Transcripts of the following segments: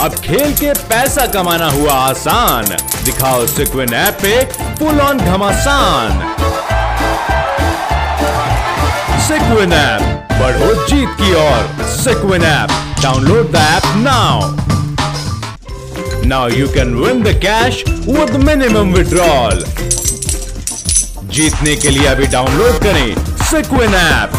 अब खेल के पैसा कमाना हुआ आसान। दिखाओ सिक्विन ऐप पे फुल ऑन घमासान। सिक्विन ऐप, बढ़ो जीत की ओर। Sequin app download the app now now you can win the cash with minimum withdrawal जीतने के लिए अभी डाउनलोड करें Sequin app.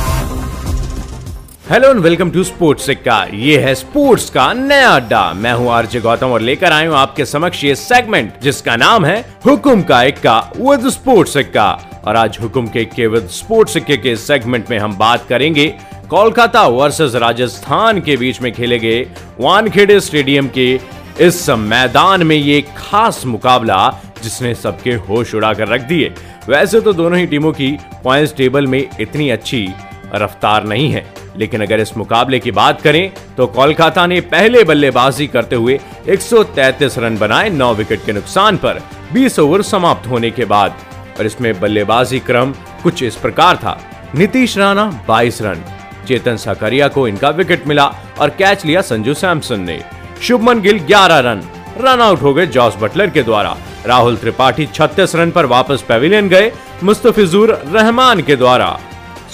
Hello and welcome to sports Sikka. ये है स्पोर्ट्स का नया अड्डा। मैं हूँ आरजे गौतम और लेकर आया हूँ आपके समक्ष ये सेगमेंट जिसका नाम है हुकुम का इक्का विद स्पोर्ट्स सिक्का। और आज हुकुम के इक्के विद स्पोर्ट्स सिक्के के सेगमेंट में हम बात करेंगे कोलकाता वर्सेस राजस्थान के बीच में खेले गए वानखेड़े स्टेडियम के इस मैदान में ये खास मुकाबला, जिसने सबके होश उड़ा कर रख दिए। वैसे तो दोनों ही टीमों की पॉइंट्स टेबल में इतनी अच्छी रफ्तार नहीं है। लेकिन अगर इस मुकाबले की बात करें तो कोलकाता ने पहले बल्लेबाजी करते हुए 133 रन बनाए 9 विकेट के नुकसान पर। 20 ओवर समाप्त होने के बाद। और इसमें बल्लेबाजी क्रम कुछ इस प्रकार था। नीतीश राणा 22 रन। चेतन साकरिया को इनका विकेट मिला और कैच लिया संजू सैमसन ने। Shubman Gill 11 run. Run out हो गए जॉस बटलर के द्वारा। राहुल त्रिपाठी 36 रन पर वापस पेविलियन गए। मुस्तफिजुर रहमान के द्वारा।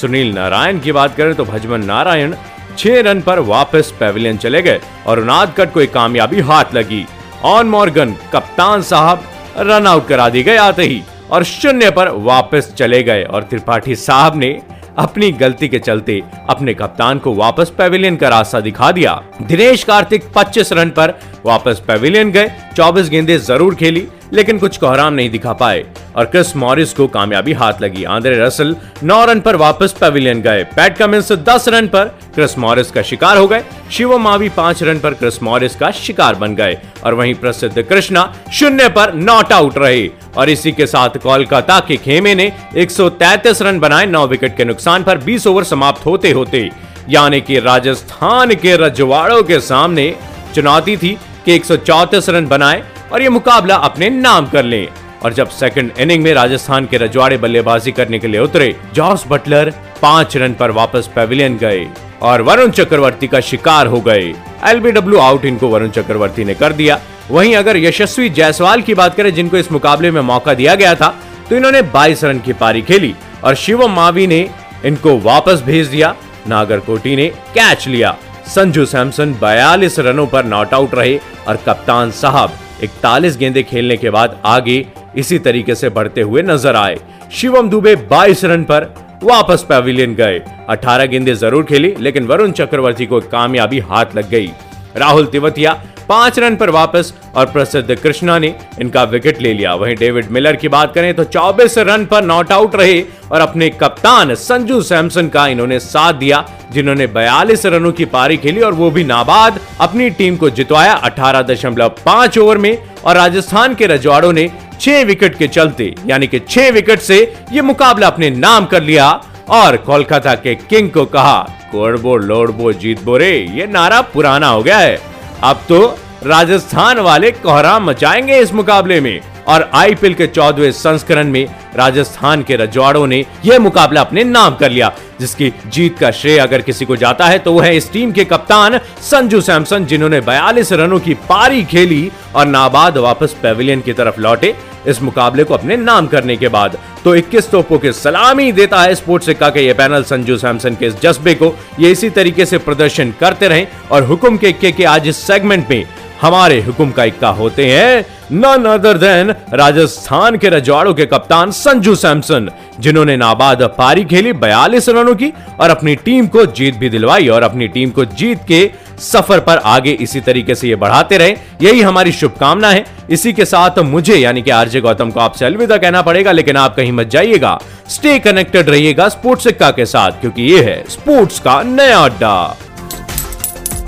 सुनील नारायण की बात करें तो भजमन नारायण छह रन पर वापस पेविलियन चले गए और उनादकट को एक कामयाबी हाथ लगी। ऑन मॉर्गन कप्तान साहब रन आउट करा दी गए आते ही और शून्य पर वापस चले गए और त्रिपाठी साहब ने अपनी गलती के चलते अपने कप्तान को वापस पेविलियन का रास्ता दिखा दिया। दिनेश कार्तिक 25 रन पर वापस पेविलियन गए 24 गेंदे ज़रूर खेली, लेकिन कुछ कोहराम नहीं दिखा पाए, और क्रिस मॉरिस को कामयाबी हाथ लगी। आंद्रे रसल 9 रन पर वापस पेविलियन गए। पैट कमिंस 10 रन पर क्रिस मॉरिस का शिकार हो गए। शिवम मावी 5 रन पर क्रिस मॉरिस का शिकार बन गए, और वहीं प्रसिद्ध कृष्णा शून्य पर नॉट आउट रहे। और इसी के साथ कोलकाता के खेमे ने 133 रन बनाए 9 विकेट के नुकसान पर 20 ओवर समाप्त होते होते यानी कि राजस्थान के रजवाड़ों के सामने चुनौती थी कि 134 रन बनाए और ये मुकाबला अपने नाम कर ले। और जब सेकंड इनिंग में राजस्थान के रजवाड़े बल्लेबाजी करने के लिए उतरे जॉस बटलर पाँच रन पर वापस पेविलियन गए और वरुण चक्रवर्ती का शिकार हो गए। एलबीडब्ल्यू आउट इनको वरुण चक्रवर्ती ने कर दिया। वहीं अगर यशस्वी जायसवाल की बात करें, जिनको इस मुकाबले में मौका दिया गया था तो इन्होंने 22 रन की पारी खेली और शिवम मावी ने इनको वापस भेज दिया। नागरकोटी ने कैच लिया। संजू सैमसन 42 रनों पर नॉट आउट रहे और कप्तान साहब इकतालीस गेंदे खेलने के बाद आगे इसी तरीके से बढ़ते हुए नज़र आए। शिवम दुबे 22 रन पर वापस पेविलियन गए। 18 गेंदे ज़रूर खेली, लेकिन वरुण चक्रवर्ती को कामयाबी हाथ लग गई। राहुल तिवतिया पाँच रन पर वापस और प्रसिद्ध कृष्णा ने इनका विकेट ले लिया। वहीं डेविड मिलर की बात करें तो 24 रन पर नॉट आउट रहे और अपने कप्तान संजू सैमसन का इन्होंने साथ दिया, जिन्होंने 42 रनों की पारी खेली और वो भी नाबाद अपनी टीम को जितवाया 18.5 ओवर में और राजस्थान के रजवाड़ों ने छह विकेट के चलते, यानी कि छह विकेट से ये मुकाबला अपने नाम कर लिया और कोलकाता के किंग को कहा, कोड़बो लोड़बो जीत बोरे ये नारा पुराना हो गया है। अब तो राजस्थान वाले कोहराम मचाएँगे इस मुकाबले में। और आईपीएल के चौदवे संस्करण में राजस्थान के रजवाड़ों ने यह मुकाबला अपने नाम कर लिया, जिसकी जीत का श्रेय अगर किसी को जाता है तो वह है इस टीम के कप्तान संजू सैमसन, जिन्होंने 42 रनों की पारी खेली और नाबाद वापस पेविलियन की तरफ़ लौटे। इस मुकाबले को अपने नाम करने के बाद। तो 21 तोपों के सलामी देता है स्पोर्ट्स सिक्का के ये पैनल संजू सैमसन के इस जज्बे को। ये इसी तरीके से प्रदर्शन करते रहे और हुकुम के इक्के के आज इस सेगमेंट में हमारे हुक्म का इक्का होते हैं। नन अदर देन राजस्थान के रजवाड़ों के कप्तान संजू सैमसन, जिन्होंने नाबाद पारी खेली, बयालीस रनों की और अपनी टीम को जीत भी दिलवाई और अपनी टीम को जीत के सफ़र पर आगे इसी तरीके से ये बढ़ाते रहे। यही हमारी शुभकामना है। इसी के साथ मुझे, यानी कि आरजे गौतम को आपसे अलविदा कहना पड़ेगा, लेकिन आप कहीं मत जाइएगा। स्टे कनेक्टेड रहिएगा स्पोर्ट्स सिक्का के साथ, क्योंकि ये है स्पोर्ट्स का नया अड्डा।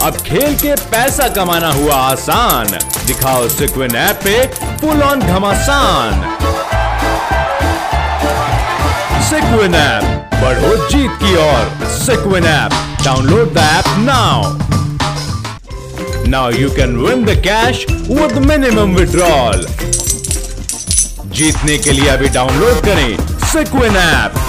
अब खेल के पैसा कमाना हुआ आसान। दिखाओ सिक्विन ऐप पे फुल ऑन घमासान। सिक्विन ऐप बढ़ो जीत की ओर। Sequin app download the app now now you can win the cash with minimum withdrawal जीतने के लिए अभी डाउनलोड करें सिक्विन ऐप